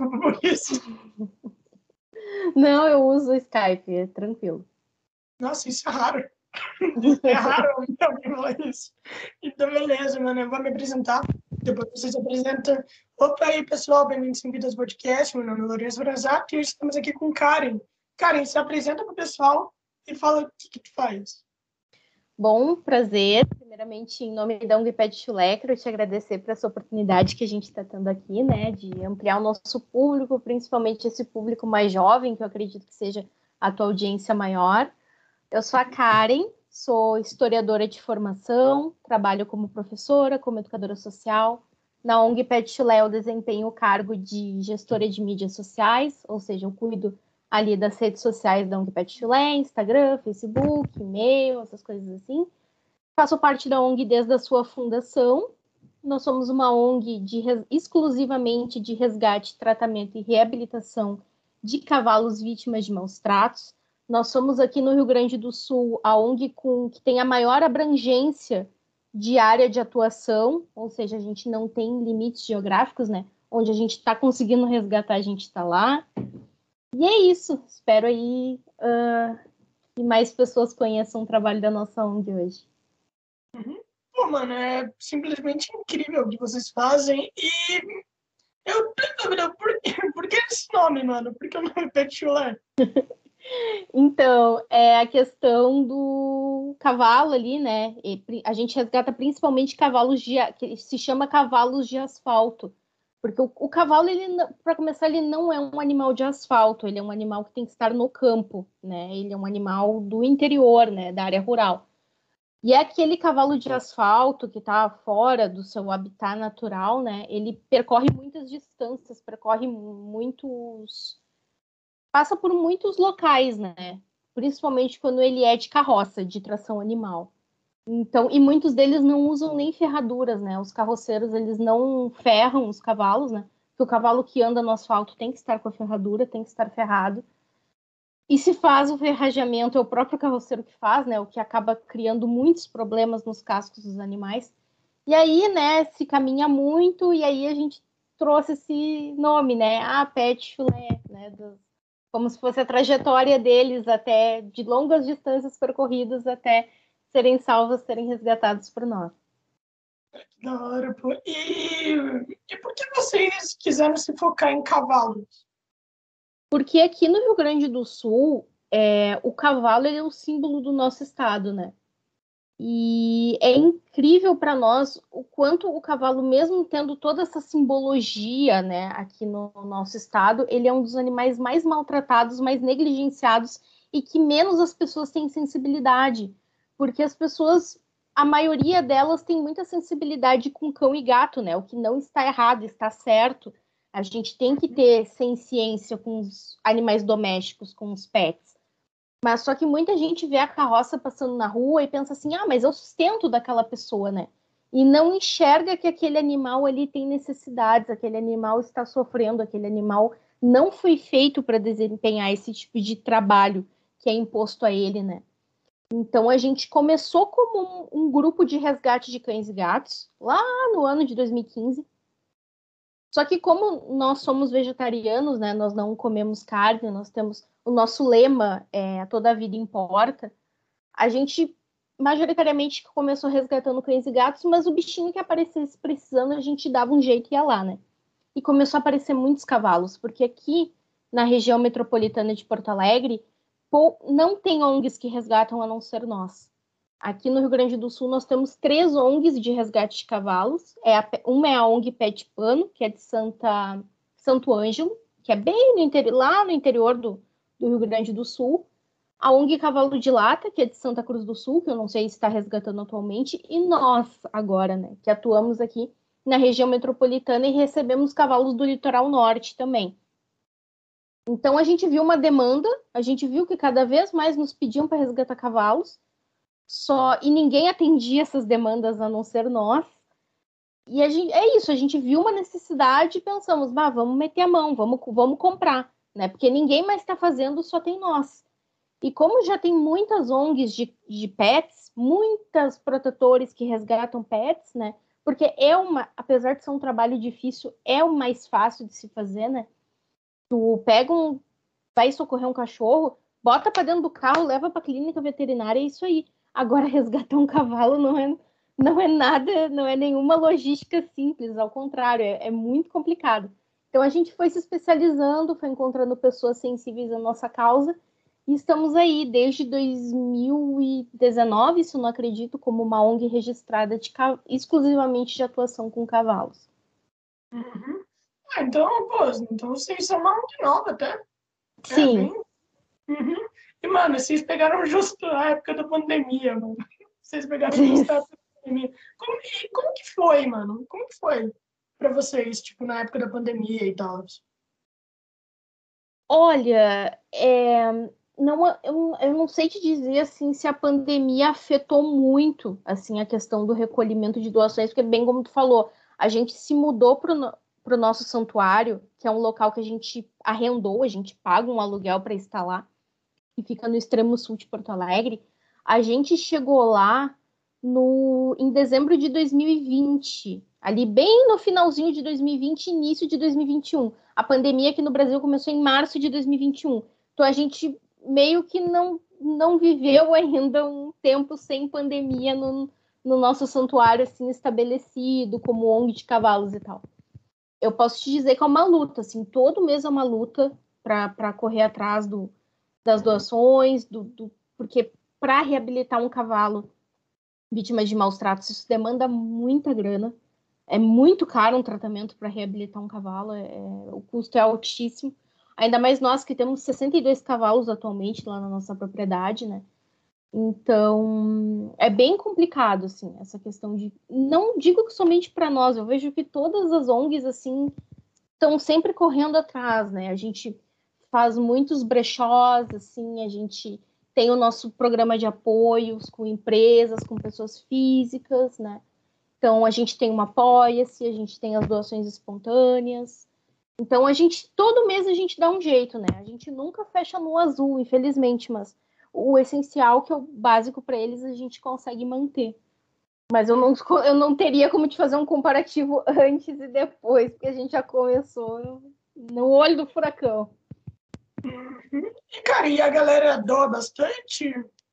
desculpa por isso. Não, eu uso o Skype, é tranquilo. Nossa, isso é raro. é raro alguém falar isso. Então, beleza, mano, eu vou me apresentar. Depois você se apresenta. Opa aí, pessoal, bem-vindos ao Vidas Podcast. Meu nome é Lourenço Brazato e hoje estamos aqui com Karen. Karen, se apresenta para o pessoal e fala o que, que tu faz. Bom, prazer. Primeiramente, em nome da Ungped Chulé, quero te agradecer por essa oportunidade que a gente está tendo aqui, né, de ampliar o nosso público, principalmente esse público mais jovem, que eu acredito que seja a tua audiência maior. Eu sou a Karen, sou historiadora de formação, trabalho como professora, como educadora social. Na ONG Pet Chulé eu desempenho o cargo de gestora de mídias sociais, ou seja, eu cuido ali das redes sociais da ONG Pet Chulé, Instagram, Facebook, e-mail, essas coisas assim. Faço parte da ONG desde a sua fundação. Nós somos uma ONG de, exclusivamente de resgate, tratamento e reabilitação de cavalos vítimas de maus tratos. Nós somos aqui no Rio Grande do Sul a ONG com, que tem a maior abrangência de área de atuação, ou seja, a gente não tem limites geográficos, né? Onde a gente está conseguindo resgatar, a gente está lá. E é isso. Espero aí uh, que mais pessoas conheçam o trabalho da nossa ONG hoje. Uhum. Pô, mano, é simplesmente incrível o que vocês fazem e eu tenho dúvida, por, por que esse nome, mano? Por que o nome Pet? Então, é a questão do cavalo ali, né? A gente resgata principalmente cavalos de que se chama cavalos de asfalto, porque o, o cavalo, ele, para começar, ele não é um animal de asfalto, ele é um animal que tem que estar no campo, né? Ele é um animal do interior, né? Da área rural. E é aquele cavalo de asfalto que está fora do seu habitat natural, né? Ele percorre muitas distâncias, percorre muitos. passa por muitos locais, né? Principalmente quando ele é de carroça, de tração animal. Então, e muitos deles não usam nem ferraduras, né? Os carroceiros, eles não ferram os cavalos, né? Porque o cavalo que anda no asfalto tem que estar com a ferradura, tem que estar ferrado. E se faz o ferrageamento, é o próprio carroceiro que faz, né? O que acaba criando muitos problemas nos cascos dos animais. E aí, né, se caminha muito, e aí a gente trouxe esse nome, né? Ah, pet chulé, né? Do, como se fosse a trajetória deles até de longas distâncias percorridas até serem salvos, serem resgatados por nós. Que da hora, pô. E, e por que vocês quiseram se focar em cavalos? Porque aqui no Rio Grande do Sul, é, o cavalo é o símbolo do nosso estado, né? E é incrível para nós o quanto o cavalo, mesmo tendo toda essa simbologia, né, aqui no nosso estado, ele é um dos animais mais maltratados, mais negligenciados e que menos as pessoas têm sensibilidade porque as pessoas, a maioria delas tem muita sensibilidade com cão e gato, né? O que não está errado, está certo. A gente tem que ter ciência com os animais domésticos, com os pets. Mas só que muita gente vê a carroça passando na rua e pensa assim: ah, mas é o sustento daquela pessoa, né? E não enxerga que aquele animal ali tem necessidades, aquele animal está sofrendo, aquele animal não foi feito para desempenhar esse tipo de trabalho que é imposto a ele, né? Então a gente começou como um, um, grupo de resgate de cães e gatos lá no ano de 2015. Só que como nós somos vegetarianos, né, nós não comemos carne, nós temos o nosso lema é toda a vida importa. A gente majoritariamente começou resgatando cães e gatos, mas o bichinho que aparecesse precisando a gente dava um jeito e ia lá, né? E começou a aparecer muitos cavalos, porque aqui na região metropolitana de Porto Alegre não tem ONGs que resgatam a não ser nós. Aqui no Rio Grande do Sul nós temos três ONGs de resgate de cavalos. É a, uma é a ONG Pet Pano, que é de Santa, Santo Ângelo, que é bem no lá no interior do, do Rio Grande do Sul. A ONG Cavalo de Lata, que é de Santa Cruz do Sul, que eu não sei se está resgatando atualmente, e nós agora, né, que atuamos aqui na região metropolitana e recebemos cavalos do litoral norte também. Então a gente viu uma demanda, a gente viu que cada vez mais nos pediam para resgatar cavalos, só e ninguém atendia essas demandas a não ser nós. E a gente, é isso, a gente viu uma necessidade e pensamos, bah, vamos meter a mão, vamos, vamos comprar, né? Porque ninguém mais está fazendo, só tem nós. E como já tem muitas ONGs de, de pets, muitas protetores que resgatam pets, né? Porque é uma, apesar de ser um trabalho difícil, é o mais fácil de se fazer, né? Tu pega um. Vai socorrer um cachorro, bota para dentro do carro, leva para clínica veterinária, é isso aí. Agora, resgatar um cavalo não é, não é nada, não é nenhuma logística simples, ao contrário, é, é muito complicado. Então, a gente foi se especializando, foi encontrando pessoas sensíveis à nossa causa, e estamos aí desde 2019, se não acredito, como uma ONG registrada de, exclusivamente de atuação com cavalos. Uhum. Ah, então, pô, então vocês são uma ONG nova até. É Sim. É bem... uhum. E, mano, vocês pegaram justo a época da pandemia, mano. Vocês pegaram justo a época da pandemia. Como, como que foi, mano? Como que foi para vocês, tipo, na época da pandemia e tal? Olha, é, não, eu, eu não sei te dizer assim se a pandemia afetou muito assim a questão do recolhimento de doações, porque bem como tu falou, a gente se mudou para o nosso santuário, que é um local que a gente arrendou, a gente paga um aluguel para lá que fica no extremo sul de Porto Alegre, a gente chegou lá no, em dezembro de 2020, ali bem no finalzinho de 2020, início de 2021. A pandemia aqui no Brasil começou em março de 2021. Então a gente meio que não, não viveu ainda um tempo sem pandemia no, no nosso santuário assim estabelecido, como ONG de cavalos e tal. Eu posso te dizer que é uma luta, assim, todo mês é uma luta para correr atrás do, das doações, do, do porque para reabilitar um cavalo vítima de maus tratos, isso demanda muita grana. É muito caro um tratamento para reabilitar um cavalo, é, o custo é altíssimo. Ainda mais nós que temos 62 cavalos atualmente lá na nossa propriedade, né? Então, é bem complicado, assim, essa questão de. Não digo que somente para nós, eu vejo que todas as ONGs, assim, estão sempre correndo atrás, né? A gente faz muitos brechós, assim, a gente tem o nosso programa de apoios com empresas, com pessoas físicas, né? Então a gente tem uma apoia-se, a gente tem as doações espontâneas. Então a gente todo mês a gente dá um jeito, né? A gente nunca fecha no azul, infelizmente, mas o essencial que é o básico para eles a gente consegue manter. Mas eu não, eu não teria como te fazer um comparativo antes e depois, porque a gente já começou no olho do furacão. E, cara, e a galera doa bastante,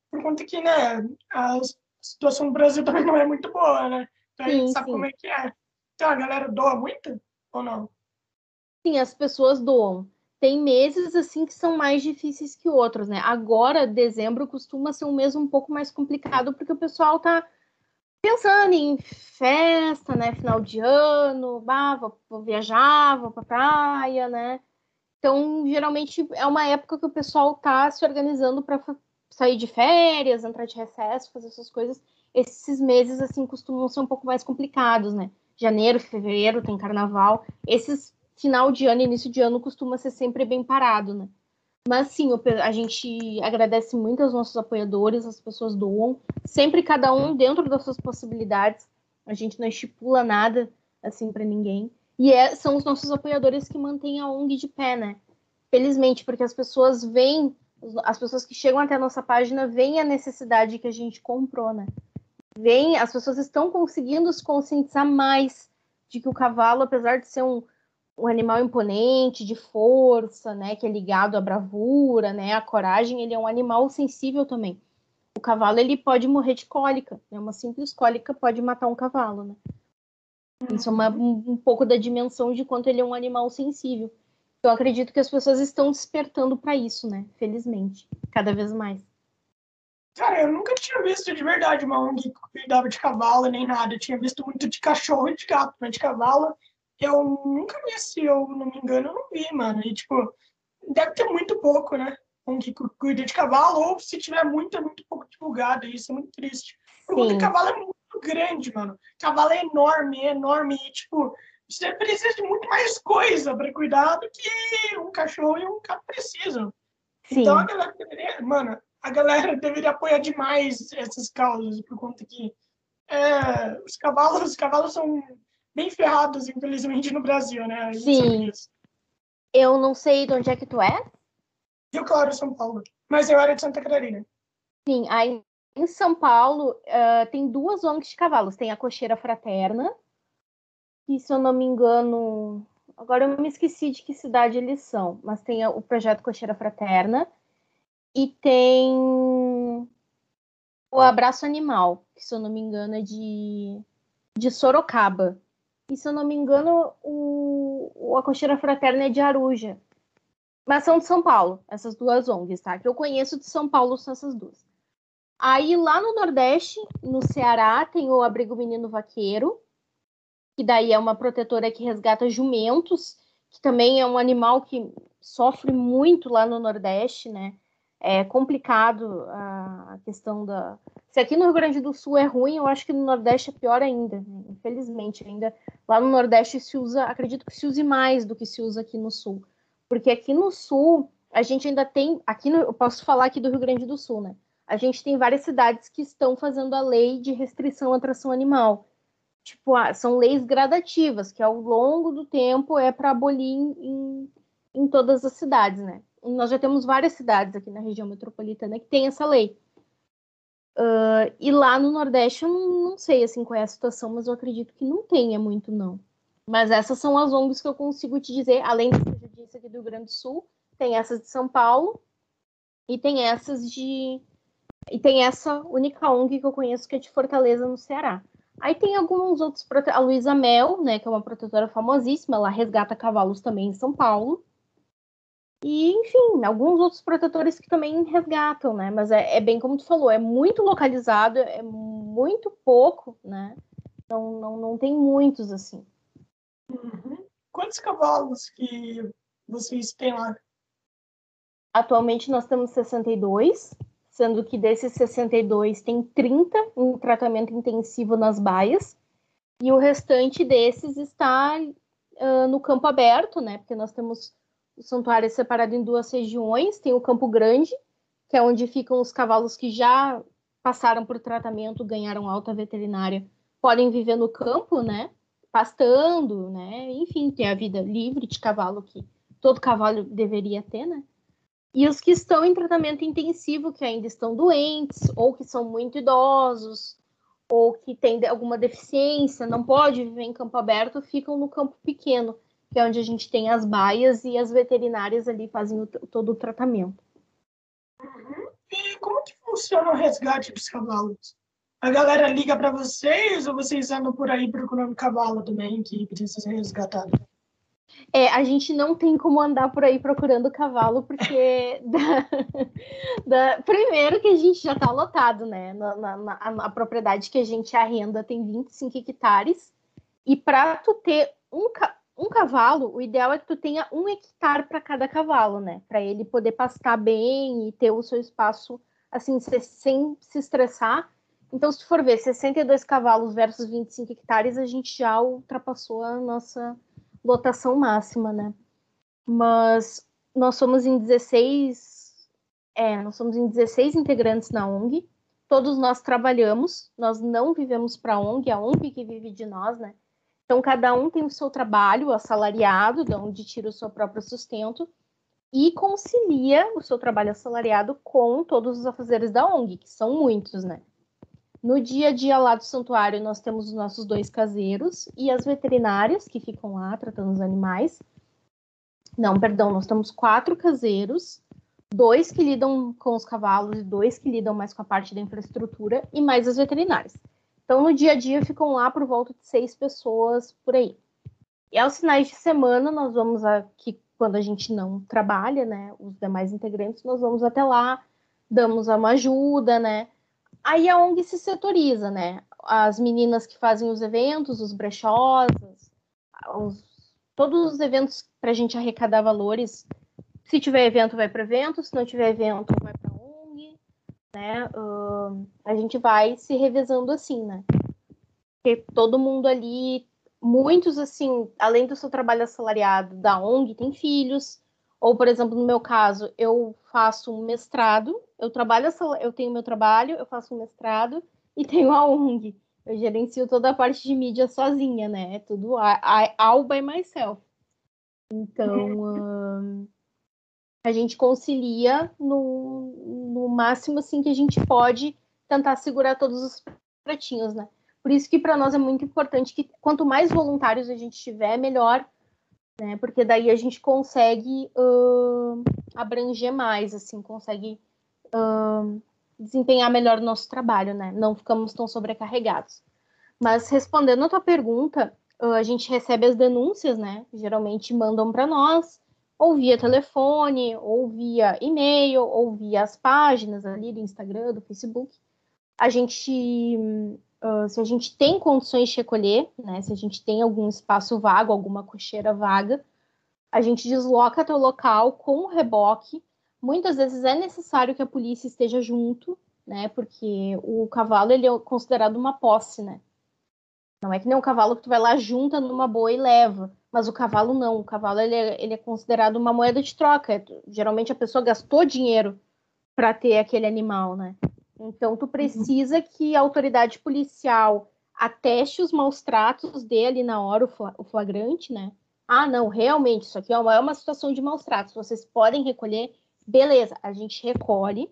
por conta que, né, a situação do Brasil também não é muito boa, né? Então a gente sabe sim. como é que é. Então a galera doa muito ou não? Sim, as pessoas doam. Tem meses assim que são mais difíceis que outros, né? Agora, dezembro costuma ser um mês um pouco mais complicado porque o pessoal tá pensando em festa, né? Final de ano, bah, vou, vou viajar, vou pra praia, né? Então, geralmente é uma época que o pessoal tá se organizando para sair de férias, entrar de recesso, fazer essas coisas. Esses meses, assim, costumam ser um pouco mais complicados, né? Janeiro, fevereiro, tem carnaval. Esses final de ano, início de ano, costuma ser sempre bem parado, né? Mas sim, a gente agradece muito aos nossos apoiadores, as pessoas doam, sempre cada um dentro das suas possibilidades. A gente não estipula nada assim para ninguém. E é, são os nossos apoiadores que mantêm a ONG de pé, né? Felizmente, porque as pessoas veem, as pessoas que chegam até a nossa página veem a necessidade que a gente comprou, né? Vem, as pessoas estão conseguindo se conscientizar mais de que o cavalo, apesar de ser um, um animal imponente, de força, né, que é ligado à bravura, né, à coragem, ele é um animal sensível também. O cavalo ele pode morrer de cólica, né? Uma simples cólica pode matar um cavalo, né? Isso é uma, um, um pouco da dimensão de quanto ele é um animal sensível. Eu acredito que as pessoas estão despertando para isso, né? Felizmente, cada vez mais. Cara, eu nunca tinha visto de verdade uma ONG que cuidava de cavalo nem nada. Eu tinha visto muito de cachorro e de gato, mas de cavalo eu nunca vi, se eu não me engano, eu não vi, mano. E, tipo, deve ter muito pouco, né? ONG que cuida de cavalo, ou se tiver muito, é muito pouco divulgado. Isso é muito triste. Porque cavalo é muito grande, mano. Cavalo é enorme, é enorme. E, tipo, você precisa de muito mais coisa para cuidar do que um cachorro e um gato precisam. Sim. Então a galera deveria, mano, a galera deveria apoiar demais essas causas, por conta que é, os cavalos, os cavalos são bem ferrados, infelizmente, no Brasil, né? Sim. Eu não sei de onde é que tu é. Rio Claro, São Paulo. Mas eu era de Santa Catarina. Sim, aí em São Paulo, uh, tem duas ONGs de cavalos. Tem a Cocheira Fraterna, que, se eu não me engano, agora eu me esqueci de que cidade eles são, mas tem o projeto Cocheira Fraterna e tem o Abraço Animal, que se eu não me engano é de, de Sorocaba. E se eu não me engano, o, A Cocheira Fraterna é de Aruja. Mas são de São Paulo, essas duas ONGs, tá? Que eu conheço de São Paulo são essas duas. Aí lá no Nordeste, no Ceará, tem o Abrigo Menino Vaqueiro, que daí é uma protetora que resgata jumentos, que também é um animal que sofre muito lá no Nordeste, né? É complicado a questão da. Se aqui no Rio Grande do Sul é ruim, eu acho que no Nordeste é pior ainda. Né? Infelizmente, ainda lá no Nordeste se usa, acredito que se use mais do que se usa aqui no Sul, porque aqui no Sul a gente ainda tem, aqui no, eu posso falar aqui do Rio Grande do Sul, né? A gente tem várias cidades que estão fazendo a lei de restrição à atração animal tipo, são leis gradativas, que ao longo do tempo é para abolir em, em todas as cidades, né? Nós já temos várias cidades aqui na região metropolitana que tem essa lei. Uh, e lá no Nordeste eu não, não, sei assim qual é a situação, mas eu acredito que não tenha muito, não. Mas essas são as ONGs que eu consigo te dizer, além das que eu já disse aqui do Rio Grande do Sul, tem essas de São Paulo e tem essas de. E tem essa única ONG que eu conheço que é de Fortaleza, no Ceará. Aí tem alguns outros, a Luísa Mel, né, que é uma protetora famosíssima, ela resgata cavalos também em São Paulo. E, enfim, alguns outros protetores que também resgatam, né? Mas é, é bem como tu falou, é muito localizado, é muito pouco, né? Não, não, não tem muitos assim. Uhum. Quantos cavalos que vocês têm lá? Atualmente nós temos 62 sendo que desses 62 tem 30 em tratamento intensivo nas baias e o restante desses está uh, no campo aberto, né? Porque nós temos o santuário separado em duas regiões, tem o Campo Grande, que é onde ficam os cavalos que já passaram por tratamento, ganharam alta veterinária, podem viver no campo, né? Pastando, né? Enfim, ter a vida livre de cavalo que todo cavalo deveria ter, né? E os que estão em tratamento intensivo, que ainda estão doentes, ou que são muito idosos, ou que têm alguma deficiência, não pode viver em campo aberto, ficam no campo pequeno, que é onde a gente tem as baias e as veterinárias ali fazem o, todo o tratamento. Uhum. E como que funciona o resgate dos cavalos? A galera liga para vocês ou vocês andam por aí procurando cavalo também que precisa ser resgatado? É, a gente não tem como andar por aí procurando cavalo, porque da, da, primeiro que a gente já está lotado, né? Na, na, na, a propriedade que a gente arrenda tem 25 hectares, e para tu ter um, um cavalo, o ideal é que tu tenha um hectare para cada cavalo, né? Para ele poder pastar bem e ter o seu espaço, assim, sem se estressar. Então, se tu for ver 62 cavalos versus 25 hectares, a gente já ultrapassou a nossa lotação máxima, né? Mas nós somos em 16, é, nós somos em 16 integrantes na ONG. Todos nós trabalhamos, nós não vivemos para a ONG, a ONG que vive de nós, né? Então cada um tem o seu trabalho assalariado, de onde tira o seu próprio sustento e concilia o seu trabalho assalariado com todos os afazeres da ONG, que são muitos, né? No dia a dia lá do santuário, nós temos os nossos dois caseiros e as veterinárias que ficam lá tratando os animais. Não, perdão, nós temos quatro caseiros, dois que lidam com os cavalos e dois que lidam mais com a parte da infraestrutura e mais as veterinárias. Então, no dia a dia, ficam lá por volta de seis pessoas por aí. E aos finais de semana, nós vamos aqui, quando a gente não trabalha, né, os demais integrantes, nós vamos até lá, damos uma ajuda, né, aí a ONG se setoriza, né? As meninas que fazem os eventos, os brechós, os, todos os eventos para a gente arrecadar valores. Se tiver evento, vai para evento, se não tiver evento, vai para né? Uh, a gente vai se revezando assim, né? Porque todo mundo ali, muitos assim, além do seu trabalho assalariado da ONG, tem filhos, ou, por exemplo, no meu caso, eu faço um mestrado, eu trabalho, eu tenho meu trabalho, eu faço um mestrado e tenho a ONG. Eu gerencio toda a parte de mídia sozinha, né? É tudo all by myself. Então, a gente concilia no, no máximo assim que a gente pode tentar segurar todos os pratinhos, né? Por isso que para nós é muito importante que quanto mais voluntários a gente tiver, melhor né? Porque daí a gente consegue uh, abranger mais, assim, consegue uh, desempenhar melhor o nosso trabalho, né? Não ficamos tão sobrecarregados. Mas respondendo a tua pergunta, uh, a gente recebe as denúncias, né? Geralmente mandam para nós, ou via telefone, ou via e-mail, ou via as páginas ali do Instagram, do Facebook. A gente, uh, se a gente tem condições de recolher, né? Se a gente tem algum espaço vago, alguma cocheira vaga, a gente desloca até o local com o reboque. Muitas vezes é necessário que a polícia esteja junto, né? Porque o cavalo ele é considerado uma posse, né? Não é que nem um cavalo que tu vai lá junta numa boa e leva. Mas o cavalo não. O cavalo ele é, ele é considerado uma moeda de troca. Geralmente a pessoa gastou dinheiro para ter aquele animal, né? Então tu uhum. precisa que a autoridade policial ateste os maus tratos dele na hora, o flagrante, né? Ah, não, realmente, isso aqui é uma, é uma situação de maus tratos. Vocês podem recolher, beleza, a gente recolhe,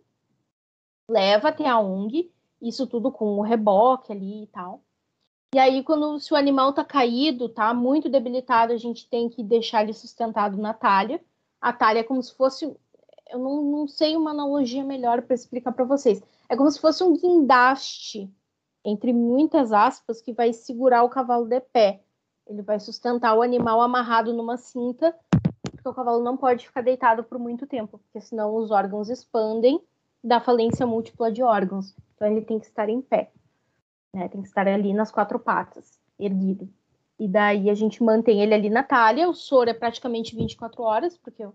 leva até a ONG, isso tudo com o reboque ali e tal. E aí, quando se o animal tá caído, tá muito debilitado, a gente tem que deixar ele sustentado na talha. A talha é como se fosse. Eu não, não sei uma analogia melhor para explicar para vocês. É como se fosse um guindaste, entre muitas aspas, que vai segurar o cavalo de pé. Ele vai sustentar o animal amarrado numa cinta, porque o cavalo não pode ficar deitado por muito tempo, porque senão os órgãos expandem, dá falência múltipla de órgãos. Então ele tem que estar em pé né? Tem que estar ali nas quatro patas, erguido. E daí a gente mantém ele ali na talha. O soro é praticamente 24 horas, porque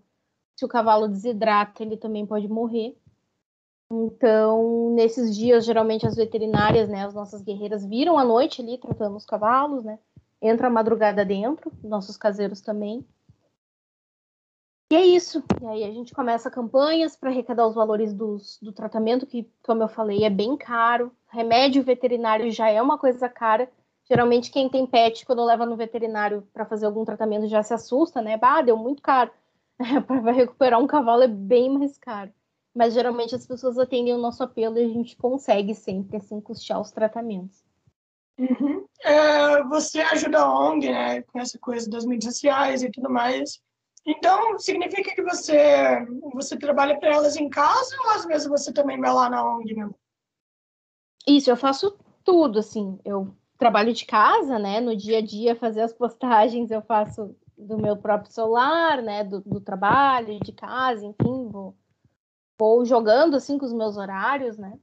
se o cavalo desidrata, ele também pode morrer. Então, nesses dias, geralmente as veterinárias, né, as nossas guerreiras viram à noite ali tratando os cavalos, né? Entra a madrugada dentro, nossos caseiros também. E é isso. E aí a gente começa campanhas para arrecadar os valores dos, do tratamento, que, como eu falei, é bem caro. Remédio veterinário já é uma coisa cara. Geralmente quem tem pet, quando leva no veterinário para fazer algum tratamento, já se assusta, né? Bah, deu muito caro. para recuperar um cavalo é bem mais caro. Mas geralmente as pessoas atendem o nosso apelo e a gente consegue sempre assim custear os tratamentos. Uhum. É, você ajuda a ONG, né, com essa coisa das mídias sociais e tudo mais. Então, significa que você, você trabalha para elas em casa ou às vezes você também vai lá na ONG mesmo? Isso, eu faço tudo, assim. Eu trabalho de casa, né? No dia a dia, fazer as postagens eu faço do meu próprio celular, né? Do, do trabalho, de casa, enfim, vou, vou jogando assim com os meus horários, né?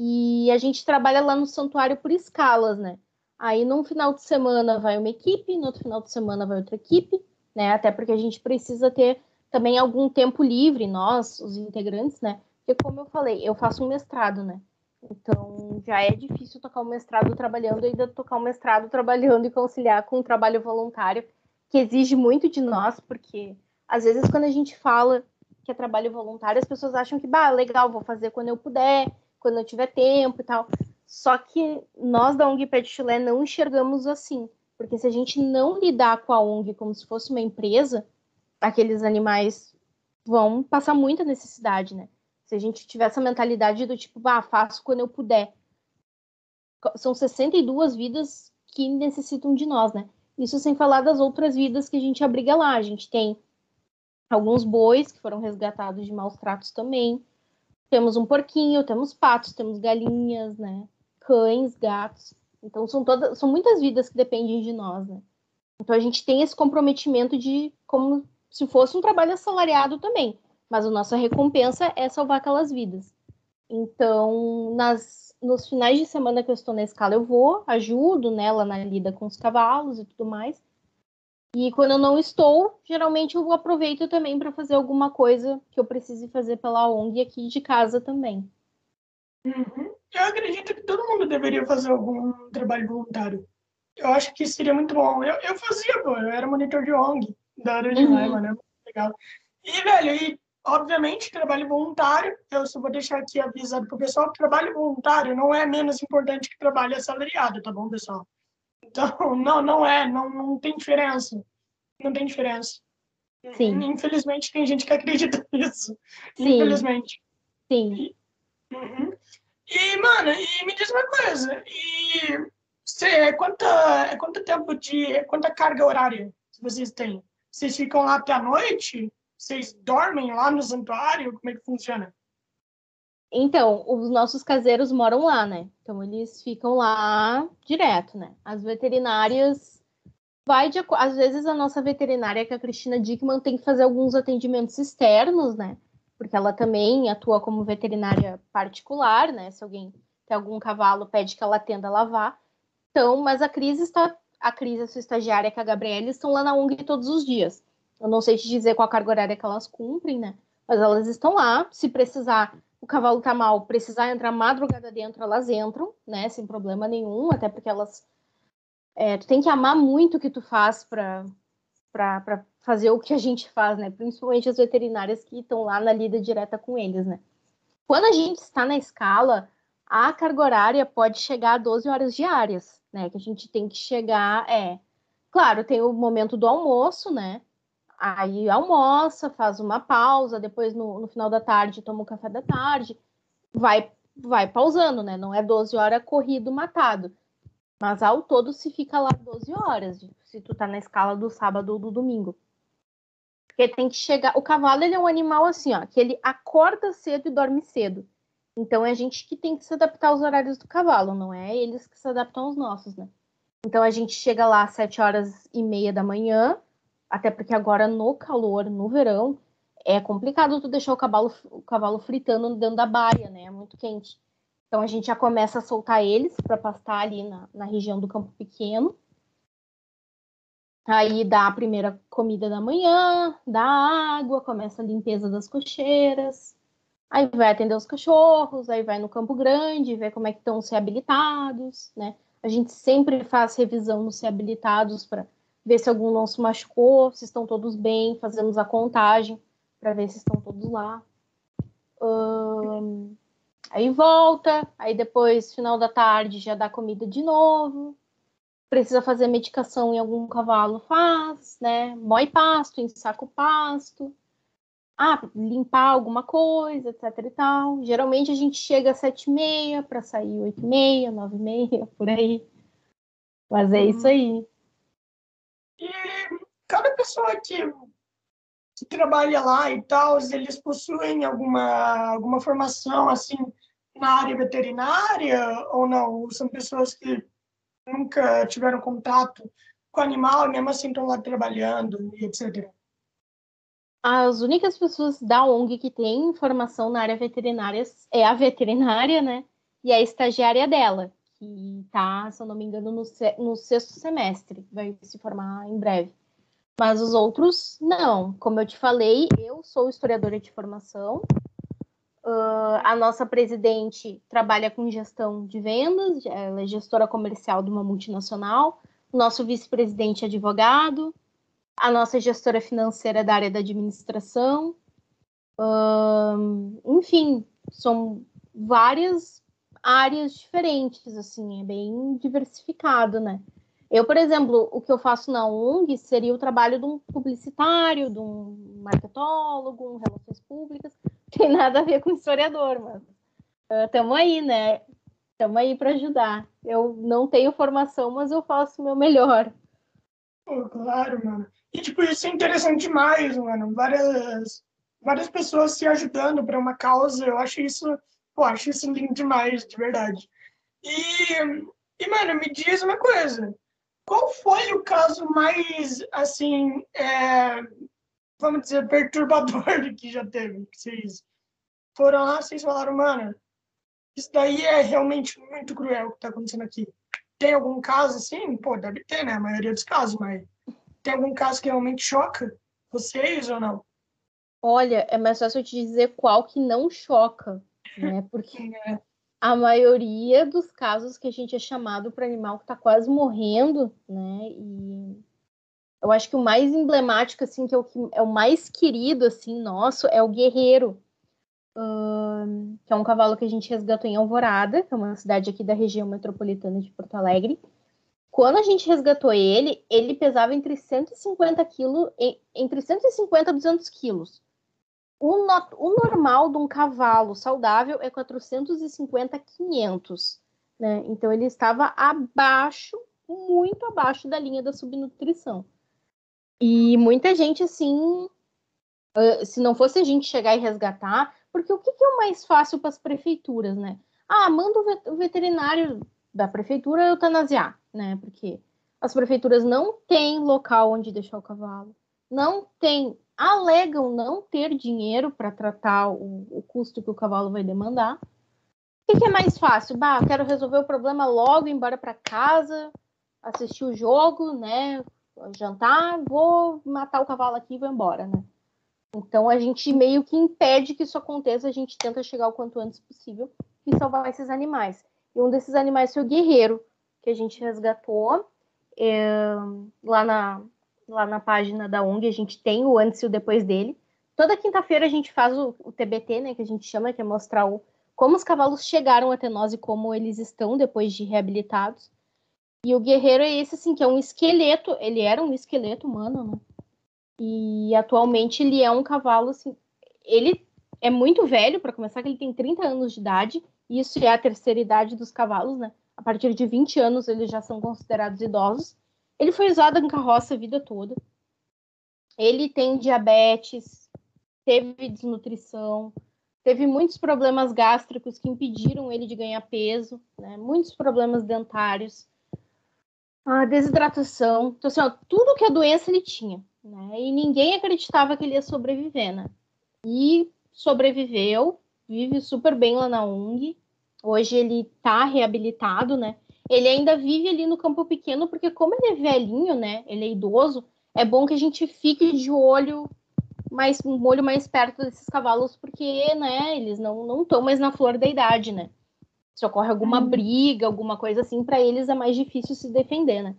E a gente trabalha lá no santuário por escalas, né? Aí num final de semana vai uma equipe, no outro final de semana vai outra equipe né? Até porque a gente precisa ter também algum tempo livre, nós, os integrantes, né? Porque, como eu falei, eu faço um mestrado, né? Então, já é difícil tocar o um mestrado trabalhando, ainda tocar o um mestrado trabalhando e conciliar com o um trabalho voluntário, que exige muito de nós, porque às vezes quando a gente fala que é trabalho voluntário, as pessoas acham que, bah, legal, vou fazer quando eu puder, quando eu tiver tempo e tal. Só que nós da ONG Pet Chulé não enxergamos assim. Porque se a gente não lidar com a ONG como se fosse uma empresa, aqueles animais vão passar muita necessidade, né? Se a gente tiver essa mentalidade do tipo, ah, faço quando eu puder. São 62 vidas que necessitam de nós, né? Isso sem falar das outras vidas que a gente abriga lá. A gente tem alguns bois que foram resgatados de maus tratos também. Temos um porquinho, temos patos, temos galinhas, né? Cães, gatos. Então são todas, são muitas vidas que dependem de nós, né? Então a gente tem esse comprometimento de como se fosse um trabalho assalariado também, mas a nossa recompensa é salvar aquelas vidas. Então, nas, nos finais de semana que eu estou na escala, eu vou, ajudo nela na lida com os cavalos e tudo mais. E quando eu não estou, geralmente eu aproveito também para fazer alguma coisa que eu precise fazer pela ONG aqui de casa também. Uhum. Eu acredito que todo mundo deveria fazer algum trabalho voluntário. Eu acho que seria muito bom. Eu, eu fazia, pô, eu era monitor de ONG da área de uhum. mano, é muito legal. E, velho, e obviamente trabalho voluntário, eu só vou deixar aqui avisado pro pessoal que trabalho voluntário não é menos importante que trabalho assalariado, tá bom, pessoal? Então, não, não é, não, não tem diferença. Não tem diferença. Sim. Infelizmente tem gente que acredita nisso. Sim. Infelizmente. Sim. E, uhum. E, mano, e me diz uma coisa, e você, quanta, quanta tempo de, quanta carga horária vocês têm? vocês ficam lá até a noite? Vocês dormem lá no santuário? Como é que funciona? Então, os nossos caseiros moram lá, né? Então eles ficam lá direto, né? As veterinárias vai de às vezes a nossa veterinária, que é a Cristina Dickman, tem que fazer alguns atendimentos externos, né? Porque ela também atua como veterinária particular, né? Se alguém tem algum cavalo, pede que ela atenda a lavar. Então, mas a Cris está a Cris, a sua estagiária, que é a Gabriela, estão lá na ONG todos os dias. Eu não sei te dizer qual a carga horária que elas cumprem, né? Mas elas estão lá. Se precisar, o cavalo tá mal, precisar entrar madrugada dentro, elas entram, né? Sem problema nenhum, até porque elas. É, tu tem que amar muito o que tu faz para fazer o que a gente faz, né? Principalmente as veterinárias que estão lá na lida direta com eles, né? Quando a gente está na escala, a carga horária pode chegar a 12 horas diárias, né? Que a gente tem que chegar, é. Claro, tem o momento do almoço, né? Aí almoça, faz uma pausa, depois no, no final da tarde toma o café da tarde, vai vai pausando, né? Não é 12 horas corrido, matado. Mas ao todo se fica lá 12 horas, se tu tá na escala do sábado ou do domingo. Porque tem que chegar. O cavalo ele é um animal assim, ó, que ele acorda cedo e dorme cedo. Então é a gente que tem que se adaptar aos horários do cavalo, não é eles que se adaptam aos nossos, né? Então a gente chega lá às 7 horas e meia da manhã, até porque agora no calor, no verão, é complicado tu deixar o cavalo, o cavalo fritando dentro da baia, né? É muito quente. Então a gente já começa a soltar eles para pastar ali na, na região do campo pequeno. Aí dá a primeira comida da manhã, dá água, começa a limpeza das cocheiras. Aí vai atender os cachorros, aí vai no campo grande, ver como é que estão os reabilitados, né? A gente sempre faz revisão nos reabilitados para ver se algum não se machucou, se estão todos bem, fazemos a contagem para ver se estão todos lá. Um, aí volta, aí depois, final da tarde, já dá comida de novo. Precisa fazer medicação em algum cavalo, faz, né? Mói pasto, ensaca o pasto. Ah, limpar alguma coisa, etc e tal. Geralmente a gente chega às sete e meia para sair oito e meia, nove e meia, por aí. Mas é isso aí. E cada pessoa que, que trabalha lá e tal, eles possuem alguma, alguma formação assim na área veterinária ou não? São pessoas que nunca tiveram contato com animal e mesmo assim estão lá trabalhando e etc. As únicas pessoas da ONG que têm formação na área veterinária é a veterinária, né? E a estagiária dela, que está, se eu não me engano, no, no sexto semestre, vai se formar em breve. Mas os outros, não. Como eu te falei, eu sou historiadora de formação. Uh, a nossa presidente trabalha com gestão de vendas, ela é gestora comercial de uma multinacional. Nosso vice-presidente é advogado. A nossa gestora financeira é da área da administração. Uh, enfim, são várias áreas diferentes, assim, é bem diversificado, né? Eu, por exemplo, o que eu faço na ONG seria o trabalho de um publicitário, de um marketólogo, um relações públicas. Tem nada a ver com historiador, mas estamos uh, aí, né? Estamos aí para ajudar. Eu não tenho formação, mas eu faço o meu melhor. Pô, claro, mano. E, tipo, isso é interessante demais, mano. Várias, várias pessoas se ajudando para uma causa. Eu acho isso Pô, acho isso lindo demais, de verdade. E, e, mano, me diz uma coisa. Qual foi o caso mais, assim, é, vamos dizer, perturbador que já teve? Que vocês foram lá, vocês falaram, mano, isso daí é realmente muito cruel o que tá acontecendo aqui. Tem algum caso assim? Pô, deve ter, né? A maioria dos casos, mas tem algum caso que realmente choca vocês ou não? Olha, é mais fácil eu te dizer qual que não choca né? Porque a maioria dos casos que a gente é chamado para animal que está quase morrendo, né? E eu acho que o mais emblemático, assim, que é o, que é o mais querido, assim, nosso, é o Guerreiro, uh, que é um cavalo que a gente resgatou em Alvorada, que é uma cidade aqui da região metropolitana de Porto Alegre. Quando a gente resgatou ele, ele pesava entre 150 quilos, entre 150 e 200 quilos. O, no, o normal de um cavalo saudável é 450 500, né? Então ele estava abaixo, muito abaixo da linha da subnutrição. E muita gente, assim, se não fosse a gente chegar e resgatar, porque o que, é o mais fácil para as prefeituras, né? Ah, manda o veterinário da prefeitura eutanasiar, né? Porque as prefeituras não têm local onde deixar o cavalo, não tem, alegam não ter dinheiro para tratar o, o, custo que o cavalo vai demandar. O que, que é mais fácil? Bah, quero resolver o problema logo, embora para casa, assistir o jogo, né? Jantar, vou matar o cavalo aqui e vou embora, né? Então a gente meio que impede que isso aconteça, a gente tenta chegar o quanto antes possível e salvar esses animais. E um desses animais foi o guerreiro, que a gente resgatou é, lá, na, lá na página da ONG, a gente tem o antes e o depois dele. Toda quinta-feira a gente faz o, o, TBT, né, que a gente chama, que é mostrar o, como os cavalos chegaram até nós e como eles estão depois de reabilitados. E o guerreiro é esse, assim, que é um esqueleto, ele era um esqueleto humano, né? E atualmente ele é um cavalo, assim, ele é muito velho, para começar, que ele tem 30 anos de idade, e isso é a terceira idade dos cavalos, né? A partir de 20 anos eles já são considerados idosos. Ele foi usado em carroça a vida toda. Ele tem diabetes, teve desnutrição, teve muitos problemas gástricos que impediram ele de ganhar peso, né? muitos problemas dentários, a desidratação. Então, assim, ó, tudo que a doença ele tinha. Né? E ninguém acreditava que ele ia sobreviver, né? E sobreviveu, vive super bem lá na ONG. Hoje ele tá reabilitado, né? Ele ainda vive ali no campo pequeno, porque como ele é velhinho, né? Ele é idoso, é bom que a gente fique de olho mais um olho mais perto desses cavalos, porque, né, eles não não estão mais na flor da idade, né? Se ocorre alguma uhum. briga, alguma coisa assim, para eles é mais difícil se defender, né?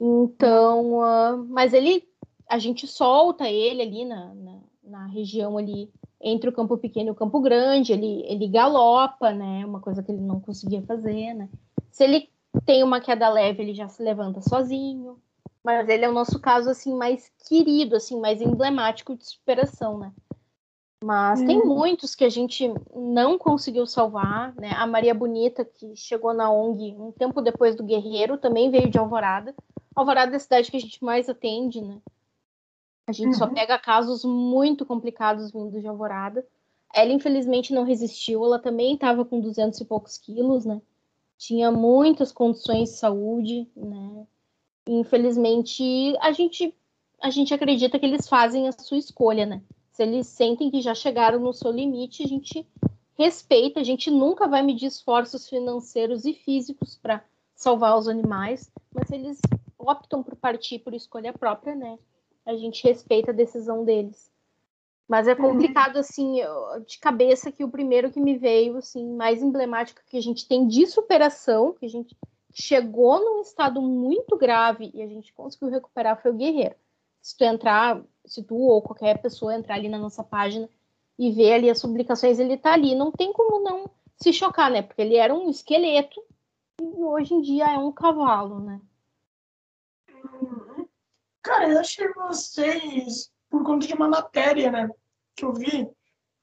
Então, uh, mas ele, a gente solta ele ali na, na, na, região ali entre o campo pequeno e o campo grande, ele, ele galopa, né? Uma coisa que ele não conseguia fazer, né? Se ele tem uma queda leve, ele já se levanta sozinho. Mas ele é o nosso caso, assim, mais querido, assim, mais emblemático de superação, né? Mas hum. tem muitos que a gente não conseguiu salvar, né? A Maria Bonita, que chegou na ONG um tempo depois do Guerreiro, também veio de Alvorada. Alvorada é a cidade que a gente mais atende, né? A gente uhum. só pega casos muito complicados vindo de Alvorada. Ela, infelizmente, não resistiu. Ela também estava com 200 e poucos quilos, né? Tinha muitas condições de saúde, né? Infelizmente, a gente, a gente acredita que eles fazem a sua escolha, né? Se eles sentem que já chegaram no seu limite, a gente respeita. A gente nunca vai medir esforços financeiros e físicos para salvar os animais, mas se eles optam por partir por escolha própria, né? A gente respeita a decisão deles. Mas é complicado, uhum. assim, de cabeça que o primeiro que me veio, assim, mais emblemático que a gente tem de superação, que a gente chegou num estado muito grave e a gente conseguiu recuperar foi o Guerreiro. Se tu entrar, se tu ou qualquer pessoa entrar ali na nossa página e ver ali as publicações, ele tá ali. Não tem como não se chocar, né? Porque ele era um esqueleto e hoje em dia é um cavalo, né? Cara, eu achei vocês, por conta de uma matéria, né, que eu vi,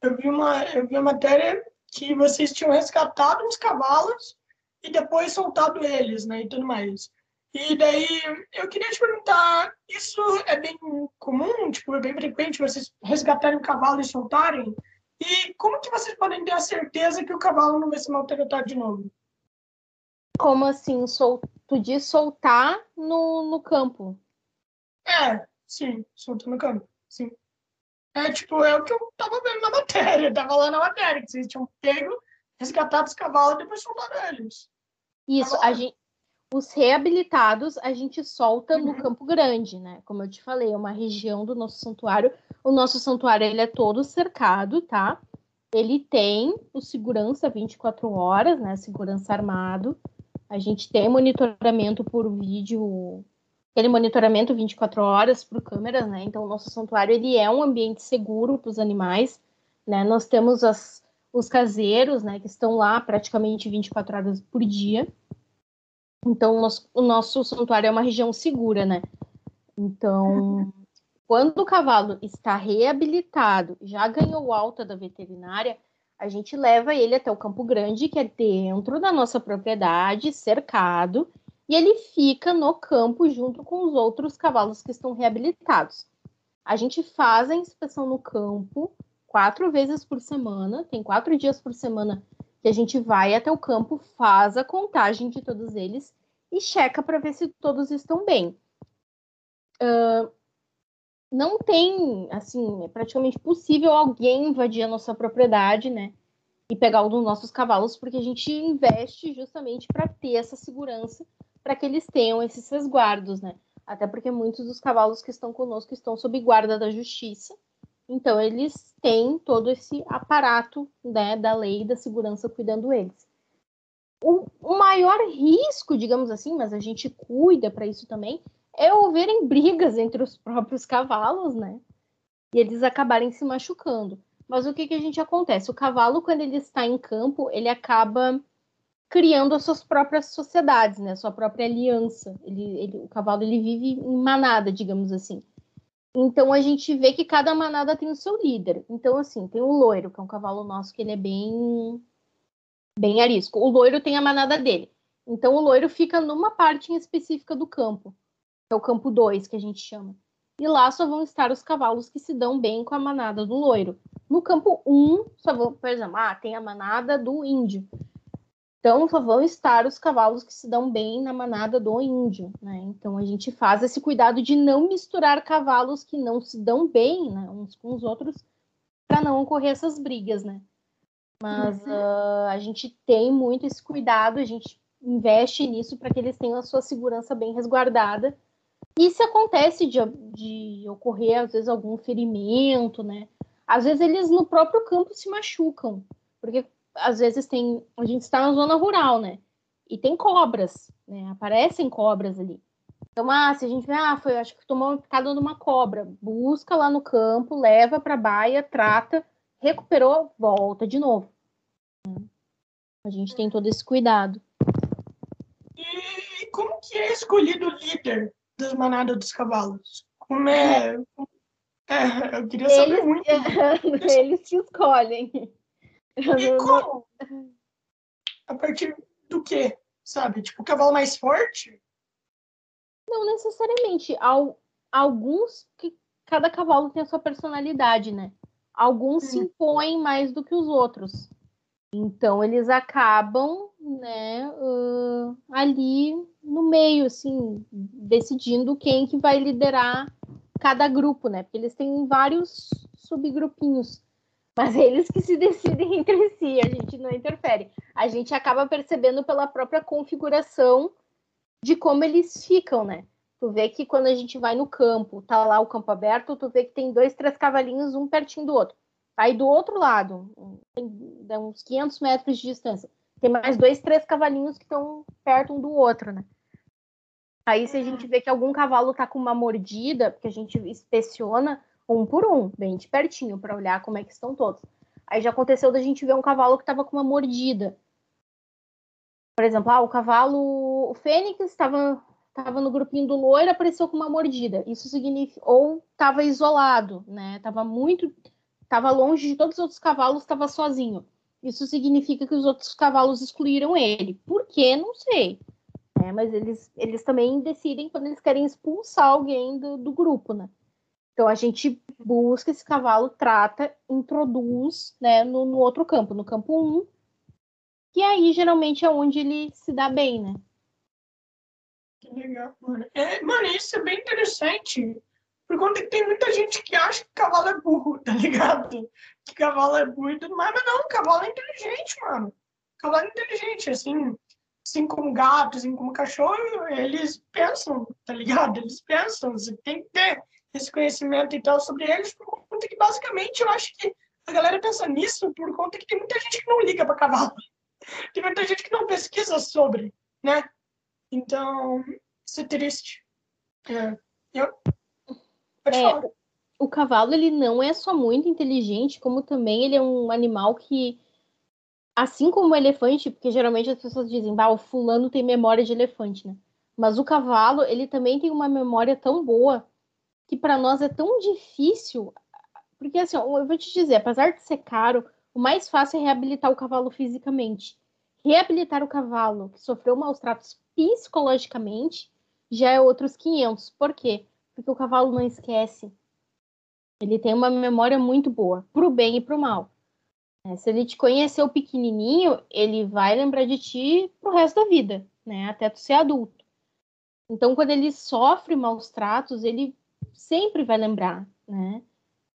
eu vi uma, eu vi uma matéria que vocês tinham resgatado os cavalos e depois soltado eles, né, e tudo mais. E daí, eu queria te perguntar, isso é bem comum, tipo, é bem frequente vocês resgatarem o cavalo e soltarem? E como que vocês podem ter a certeza que o cavalo não vai se maltratar de novo? Como assim? Sol... Tu diz soltar no, no campo? É, sim, soltar no campo, sim. É, tipo, é o que eu tava vendo na matéria, tava lá na matéria, que vocês tinham pego, resgatado os cavalos e depois soltaram eles. Isso, a gente, os reabilitados a gente solta uhum. no Campo Grande, né? Como eu te falei, é uma região do nosso santuário. O nosso santuário ele é todo cercado, tá? Ele tem o segurança 24 horas, né? Segurança armado. A gente tem monitoramento por vídeo, aquele monitoramento 24 horas por câmeras, né? Então, o nosso santuário ele é um ambiente seguro para os animais, né? Nós temos as, os caseiros, né? Que estão lá praticamente 24 horas por dia. Então, o nosso, santuário é uma região segura, né? Então, quando o cavalo está reabilitado, já ganhou alta da veterinária, a gente leva ele até o Campo Grande, que é dentro da nossa propriedade, cercado. e ele fica no campo junto com os outros cavalos que estão reabilitados. A gente faz a inspeção no campo quatro vezes por semana, tem quatro dias por semana que a gente vai até o campo, faz a contagem de todos eles e checa para ver se todos estão bem. Uh, não tem, assim, é praticamente possível alguém invadir a nossa propriedade, né? E pegar um dos nossos cavalos, porque a gente investe justamente para ter essa segurança, para que eles tenham esses resguardos, né? Até porque muitos dos cavalos que estão conosco estão sob guarda da justiça. Então, eles têm todo esse aparato né, da lei da segurança cuidando eles. O, o maior risco, digamos assim, mas a gente cuida para isso também, é houverem brigas entre os próprios cavalos, né? E eles acabarem se machucando. Mas o que, que a gente acontece? O cavalo, quando ele está em campo, ele acaba criando as suas próprias sociedades, né? Sua própria aliança. Ele, ele, o cavalo ele vive em manada, digamos assim. Então a gente vê que cada manada tem o seu líder. Então assim, tem o loiro, que é um cavalo nosso que ele é bem bem arisco. O loiro tem a manada dele. Então o loiro fica numa parte em específica do campo é o campo 2 que a gente chama. E lá só vão estar os cavalos que se dão bem com a manada do loiro. No campo 1, um, só vão, por exemplo, ah, tem a manada do índio. Então só vão estar os cavalos que se dão bem na manada do índio, né? Então a gente faz esse cuidado de não misturar cavalos que não se dão bem, né, uns com os outros, para não ocorrer essas brigas, né? Mas uhum. uh, a gente tem muito esse cuidado, a gente investe nisso para que eles tenham a sua segurança bem resguardada e se acontece de, de ocorrer, às vezes, algum ferimento, né? Às vezes eles no próprio campo se machucam, porque às vezes tem. A gente está na zona rural, né? E tem cobras, né? Aparecem cobras ali. Então, ah, se a gente vê, ah, foi, acho que tomou uma picada de uma cobra, busca lá no campo, leva para a baia, trata, recuperou, volta de novo. A gente tem todo esse cuidado. E como que é escolhido o líder das manadas dos cavalos? Como é? é eu queria saber eles, muito. eles te escolhem. E como? A partir do quê? Sabe? Tipo, o cavalo mais forte? Não necessariamente. Alguns que cada cavalo tem a sua personalidade, né? Alguns hum. se impõem mais do que os outros. Então eles acabam, né, uh, ali no meio, assim, decidindo quem que vai liderar cada grupo, né? Porque eles têm vários subgrupinhos, mas eles que se decidem entre si, a gente não interfere. A gente acaba percebendo pela própria configuração de como eles ficam, né? Tu vê que quando a gente vai no campo, tá lá o campo aberto, tu vê que tem dois, três cavalinhos, um pertinho do outro. Aí do outro lado, tem uns 500 metros de distância, tem mais dois, três cavalinhos que estão perto um do outro, né? Aí se a gente vê que algum cavalo tá com uma mordida, porque a gente inspeciona um por um, bem de pertinho, para olhar como é que estão todos. Aí já aconteceu da gente ver um cavalo que tava com uma mordida. Por exemplo, ah, o cavalo, o Fênix estava tava no grupinho do loiro, apareceu com uma mordida. Isso significa ou estava isolado, né? Tava muito estava longe de todos os outros cavalos, estava sozinho. Isso significa que os outros cavalos excluíram ele. Por quê? Não sei. É, mas eles, eles também decidem quando eles querem expulsar alguém do, do grupo, né? Então a gente busca esse cavalo, trata, introduz né, no, no outro campo, no campo 1, um, que aí geralmente é onde ele se dá bem, né? Que legal, mano. É, mano, isso é bem interessante. Por conta que tem muita gente que acha que cavalo é burro, tá ligado? Que cavalo é burro e tudo mais, mas não, cavalo é inteligente, mano. Cavalo é inteligente, assim, assim como gato, assim como cachorro, eles pensam, tá ligado? Eles pensam, você tem que ter esse conhecimento e tal sobre eles, por conta que basicamente eu acho que a galera pensa nisso por conta que tem muita gente que não liga para cavalo. Tem muita gente que não pesquisa sobre, né? Então, isso é triste. É, eu, é, o cavalo ele não é só muito inteligente, como também ele é um animal que, assim como o elefante, porque geralmente as pessoas dizem, bah, o fulano tem memória de elefante, né? Mas o cavalo ele também tem uma memória tão boa que para nós é tão difícil, porque assim, eu vou te dizer, apesar de ser caro, o mais fácil é reabilitar o cavalo fisicamente. Reabilitar o cavalo que sofreu maus tratos psicologicamente já é outros 500. Por quê? Porque o cavalo não esquece. Ele tem uma memória muito boa, pro bem e pro mal. É, se ele te conheceu pequenininho, ele vai lembrar de ti pro resto da vida, né? Até tu ser adulto. Então, quando ele sofre maus tratos, ele sempre vai lembrar, né?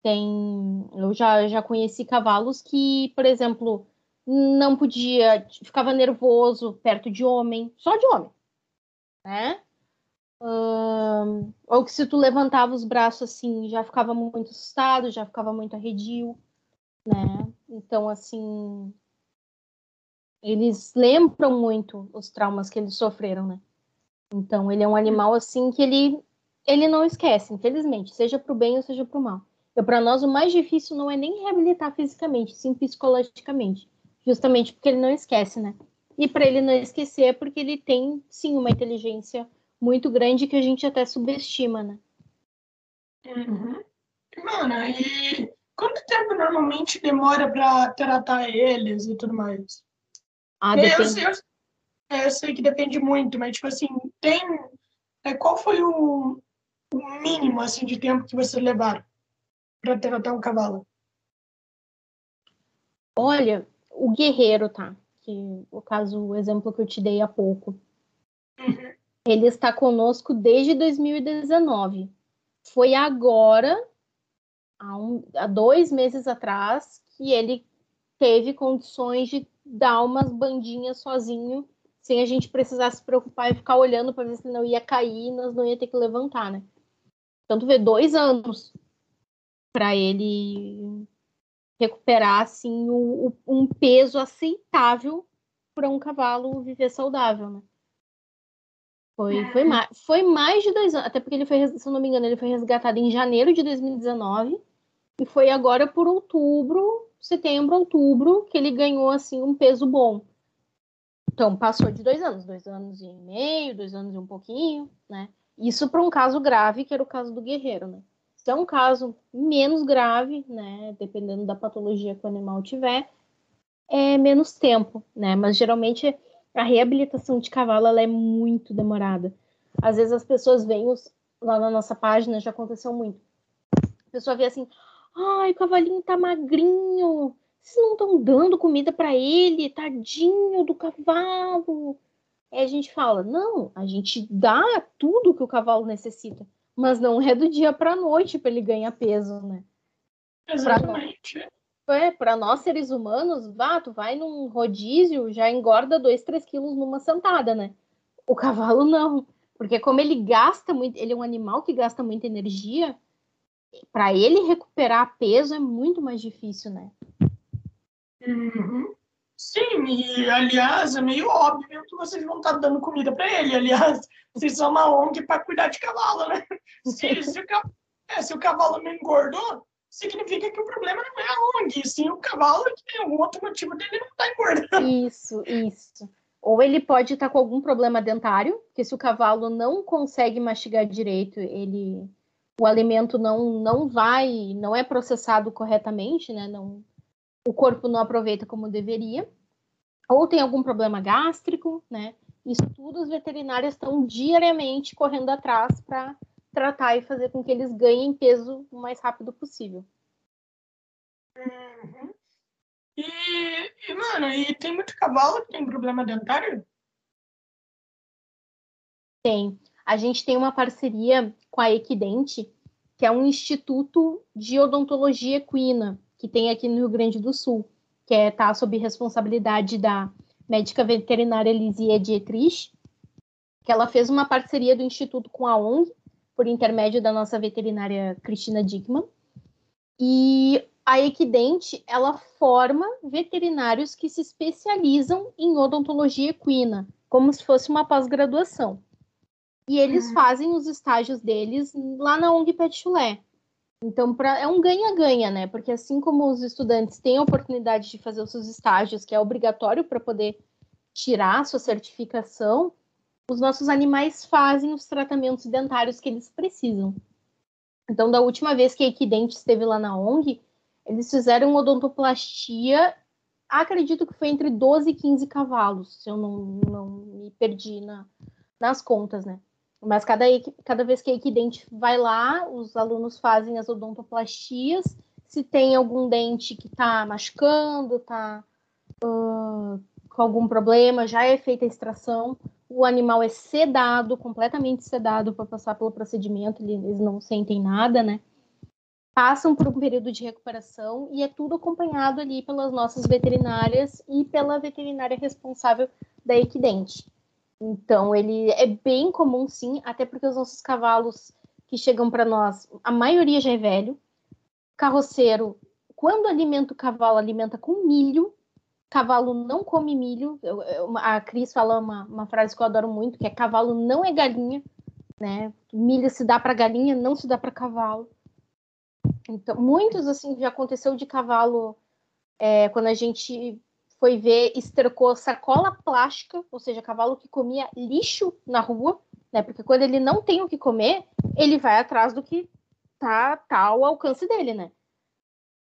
Tem, eu já, já conheci cavalos que, por exemplo, não podia, ficava nervoso perto de homem, só de homem, né? Ou que se tu levantava os braços assim, já ficava muito assustado, já ficava muito arredio, né? Então, assim, eles lembram muito os traumas que eles sofreram, né? Então, ele é um animal assim que ele ele não esquece, infelizmente, seja para o bem ou seja para o mal. E para nós o mais difícil não é nem reabilitar fisicamente, sim psicologicamente, justamente porque ele não esquece, né? E para ele não esquecer é porque ele tem sim uma inteligência muito grande que a gente até subestima, né? Uhum. Mano, e quanto tempo normalmente demora para tratar eles e tudo mais? Ah. Eu, sei, eu, eu sei que depende muito, mas tipo assim, tem. É, qual foi o, o mínimo assim de tempo que você levaram para tratar um cavalo? Olha, o guerreiro, tá? Que o caso, o exemplo que eu te dei há pouco. Uhum. Ele está conosco desde 2019. Foi agora, há, um, há dois meses atrás, que ele teve condições de dar umas bandinhas sozinho, sem a gente precisar se preocupar e ficar olhando para ver se ele não ia cair e nós não ia ter que levantar, né? Tu vê dois anos para ele recuperar assim o, o, um peso aceitável para um cavalo viver saudável, né? Foi, foi, Uhum. mais, foi mais de dois anos, até porque ele foi, se eu não me engano, ele foi resgatado em janeiro de 2019 e foi agora por outubro, setembro, outubro, que ele ganhou assim um peso bom. Então, passou de dois anos, dois anos e meio, dois anos e um pouquinho, né? Isso para um caso grave, que era o caso do guerreiro, né? Se é um caso menos grave, né? Dependendo da patologia que o animal tiver, é menos tempo, né? Mas geralmente a reabilitação de cavalo ela é muito demorada. Às vezes as pessoas veem os, lá na nossa página, já aconteceu muito. A pessoa vê assim, ai, o cavalinho tá magrinho, vocês não estão dando comida para ele, tadinho do cavalo. Aí a gente fala, não, a gente dá tudo que o cavalo necessita, mas não é do dia para noite para ele ganhar peso, né? Exatamente. É, para nós seres humanos, vá, tu vai num rodízio, já engorda 2, 3 quilos numa sentada, né? O cavalo não, porque como ele gasta muito, ele é um animal que gasta muita energia, para ele recuperar peso é muito mais difícil, né? Uhum. Sim, e aliás, é meio óbvio que vocês vão estar dando comida para ele. Aliás, vocês são uma ONG para cuidar de cavalo, né? Se, se, o, é, se o cavalo não engordou, significa que o problema não é a ONG, sim o cavalo que tem algum outro motivo dele não estar engordando. Isso, isso. Ou ele pode estar com algum problema dentário, porque se o cavalo não consegue mastigar direito, ele o alimento não não vai, não é processado corretamente, né? Não, o corpo não aproveita como deveria. Ou tem algum problema gástrico, né? Isso tudo os veterinários estão diariamente correndo atrás para tratar e fazer com que eles ganhem peso o mais rápido possível. Uhum. E, e, mano, e tem muito cavalo que tem problema dentário? Tem. A gente tem uma parceria com a Equidente, que é um instituto de odontologia equina que tem aqui no Rio Grande do Sul, que é tá sob responsabilidade da médica veterinária Lisier Dietrich, que ela fez uma parceria do instituto com a ONG, por intermédio da nossa veterinária Cristina Dickman. E a Equidente, ela forma veterinários que se especializam em odontologia equina, como se fosse uma pós-graduação. E eles Uhum. fazem os estágios deles lá na ONG Pet Chulé. Então, pra, é um ganha-ganha, né? Porque assim como os estudantes têm a oportunidade de fazer os seus estágios, que é obrigatório para poder tirar a sua certificação, os nossos animais fazem os tratamentos dentários que eles precisam. Então, da última vez que a Equidente esteve lá na ONG, eles fizeram odontoplastia acredito que foi entre 12 e 15 cavalos, se eu não, não me perdi na, nas contas, né? Mas cada, cada vez que a Equidente vai lá, os alunos fazem as odontoplastias. Se tem algum dente que está machucando, está uh, com algum problema, já é feita a extração. O animal é sedado, completamente sedado para passar pelo procedimento, eles não sentem nada, né? Passam por um período de recuperação e é tudo acompanhado ali pelas nossas veterinárias e pela veterinária responsável da Equidente. Então, ele é bem comum, sim, até porque os nossos cavalos que chegam para nós, a maioria já é velho. Carroceiro, quando alimenta o cavalo, alimenta com milho. Cavalo não come milho. Eu, eu, a Cris fala uma, uma frase que eu adoro muito, que é cavalo não é galinha, né? Milho se dá para galinha, não se dá para cavalo. Então, muitos assim já aconteceu de cavalo é, quando a gente foi ver, estercou sacola plástica, ou seja, cavalo que comia lixo na rua, né? Porque quando ele não tem o que comer, ele vai atrás do que tá, tá ao alcance dele, né?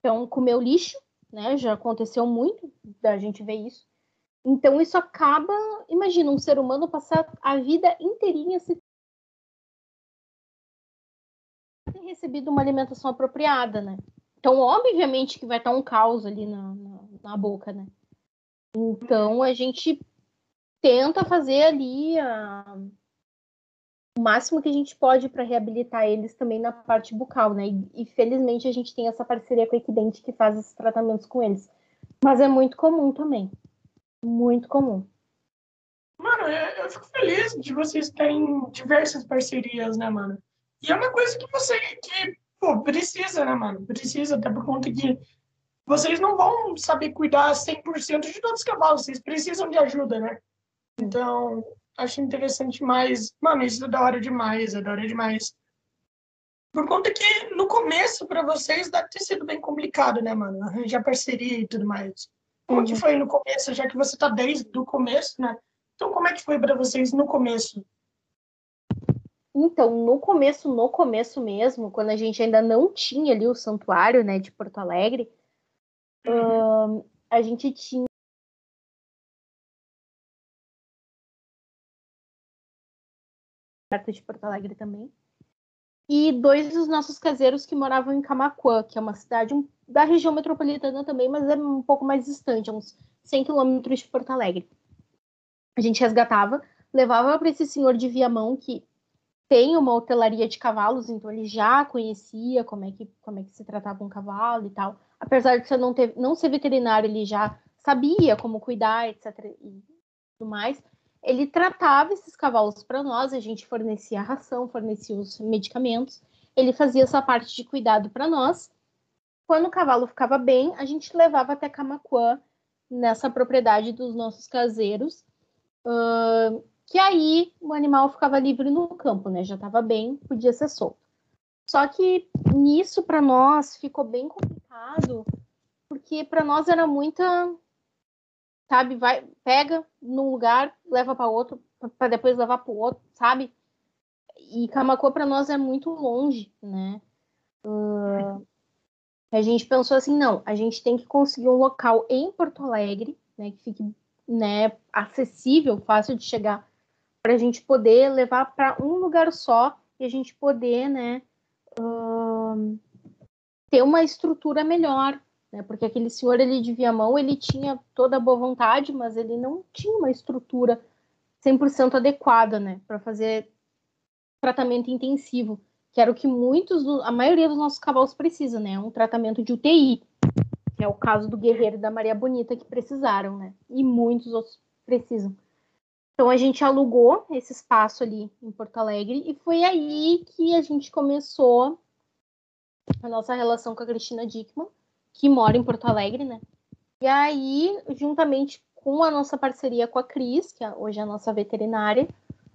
Então, comeu lixo, né? Já aconteceu muito da gente ver isso. Então, isso acaba, imagina, um ser humano passar a vida inteirinha se tem recebido uma alimentação apropriada, né? Então, obviamente que vai estar um caos ali na, na, na boca, né? Então a gente tenta fazer ali a... o máximo que a gente pode para reabilitar eles também na parte bucal, né? E, e, felizmente a gente tem essa parceria com a Equidente que faz esses tratamentos com eles. Mas é muito comum também. Muito comum. Mano, eu, eu fico feliz de vocês terem diversas parcerias, né, mano? E é uma coisa que você que, pô, precisa, né, mano? Precisa, até por conta que vocês não vão saber cuidar 100% de todos os cavalos, vocês precisam de ajuda, né? Então, acho interessante mais. Mano, isso é da hora demais, é da hora demais. Por conta que no começo, para vocês, deve ter sido bem complicado, né, mano? Arranjar parceria e tudo mais. Como uhum. que foi no começo, já que você tá desde o começo, né? Então, como é que foi para vocês no começo? Então, no começo, no começo mesmo, quando a gente ainda não tinha ali o santuário, né, de Porto Alegre, Uh, a gente tinha perto de Porto Alegre também. E dois dos nossos caseiros que moravam em Camacuã, que é uma cidade da região metropolitana também, mas é um pouco mais distante, uns 100 quilômetros de Porto Alegre. A gente resgatava, levava para esse senhor de Viamão, que tem uma hotelaria de cavalos, então ele já conhecia como é que, como é que se tratava um cavalo e tal apesar de você não, ter, não ser veterinário, ele já sabia como cuidar, etc. e tudo mais. Ele tratava esses cavalos para nós, a gente fornecia a ração, fornecia os medicamentos, ele fazia essa parte de cuidado para nós. Quando o cavalo ficava bem, a gente levava até Camacuã, nessa propriedade dos nossos caseiros, uh, que aí o animal ficava livre no campo, né? Já estava bem, podia ser solto. Só que nisso para nós ficou bem complicado, porque para nós era muita, sabe, vai, pega num lugar, leva para outro, para depois levar para o outro, sabe? E Camacô para nós é muito longe, né? Uh, a gente pensou assim, não, a gente tem que conseguir um local em Porto Alegre, né, que fique, né, acessível, fácil de chegar, para a gente poder levar para um lugar só e a gente poder, né, ter uma estrutura melhor, né? Porque aquele senhor ele de Viamão, ele tinha toda a boa vontade, mas ele não tinha uma estrutura 100% adequada, né, para fazer tratamento intensivo, que era o que muitos, a maioria dos nossos cavalos precisa, né? Um tratamento de UTI, que é o caso do Guerreiro e da Maria Bonita que precisaram, né? E muitos outros precisam. Então a gente alugou esse espaço ali em Porto Alegre e foi aí que a gente começou a nossa relação com a Cristina Dickman, que mora em Porto Alegre, né? E aí, juntamente com a nossa parceria com a Cris, que é hoje é a nossa veterinária,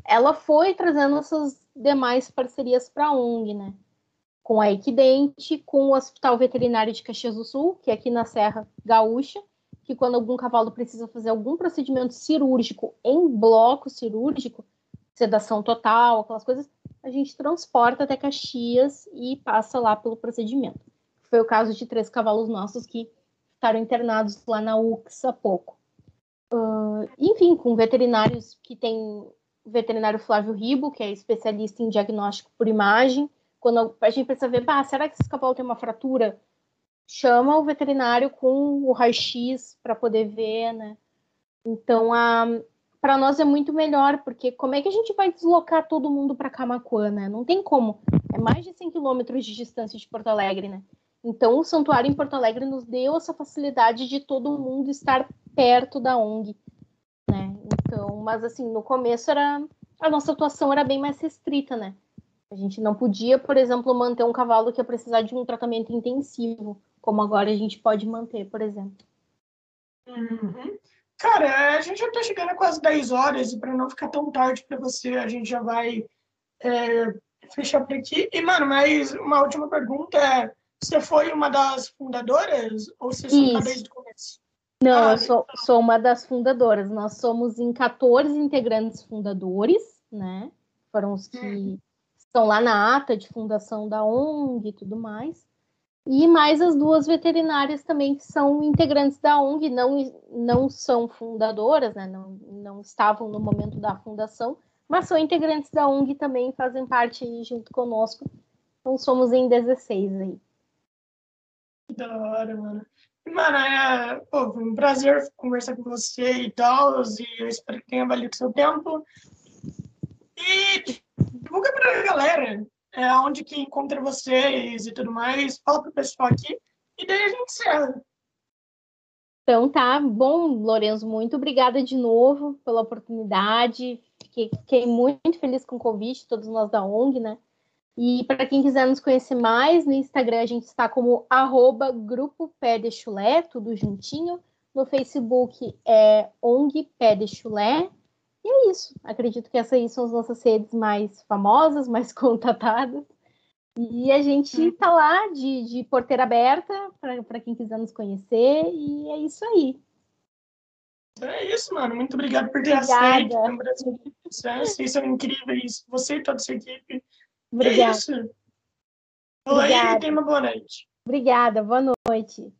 ela foi trazendo essas demais parcerias para a ONG, né? Com a Equidente, com o Hospital Veterinário de Caxias do Sul, que é aqui na Serra Gaúcha, que quando algum cavalo precisa fazer algum procedimento cirúrgico em bloco cirúrgico, sedação total, aquelas coisas, a gente transporta até Caxias e passa lá pelo procedimento. Foi o caso de três cavalos nossos que ficaram internados lá na UX há pouco. Uh, enfim, com veterinários que tem o veterinário Flávio Ribo, que é especialista em diagnóstico por imagem. Quando a gente precisa ver, bah, será que esse cavalo tem uma fratura? Chama o veterinário com o raio-x para poder ver, né? Então, para nós é muito melhor, porque como é que a gente vai deslocar todo mundo para Camacuã, né? Não tem como. É mais de 100 quilômetros de distância de Porto Alegre, né? Então, o santuário em Porto Alegre nos deu essa facilidade de todo mundo estar perto da ONG, né? Então, mas assim, no começo era a nossa atuação era bem mais restrita, né? A gente não podia, por exemplo, manter um cavalo que ia precisar de um tratamento intensivo, como agora a gente pode manter, por exemplo. Uhum. Cara, a gente já está chegando a quase 10 horas e para não ficar tão tarde para você, a gente já vai é, fechar por aqui. E, mano, mas uma última pergunta é: você foi uma das fundadoras ou você está desde o começo? Não, ah, eu sou, sou uma das fundadoras. Nós somos em 14 integrantes fundadores, né? Foram os que hum. estão lá na ata de fundação da ONG e tudo mais. E mais as duas veterinárias também que são integrantes da ONG, não, não são fundadoras, né? não, não estavam no momento da fundação, mas são integrantes da ONG também, fazem parte junto conosco. Então somos em 16 aí. Da hora, mano. Mano, é, pô, um prazer conversar com você e tal, e eu espero que tenha valido seu tempo. E divulga pra galera é, onde que encontra vocês e tudo mais. Fala pro pessoal aqui e daí a gente encerra. Então tá, bom, Lourenço, muito obrigada de novo pela oportunidade. Fiquei, fiquei muito feliz com o convite, todos nós da ONG, né? E para quem quiser nos conhecer mais, no Instagram a gente está como arroba Grupo Pé de Chulé, tudo juntinho. No Facebook é ONG Pé de Chulé. E é isso. Acredito que essas aí são as nossas redes mais famosas, mais contatadas. E a gente está uhum. lá de, de porteira aberta para quem quiser nos conhecer. E é isso aí. É isso, mano. Muito obrigado por ter aceito. Vocês são incríveis. Você e toda a sua equipe. Obrigada. É isso. Obrigada. Tenha uma boa noite. Obrigada. Boa noite.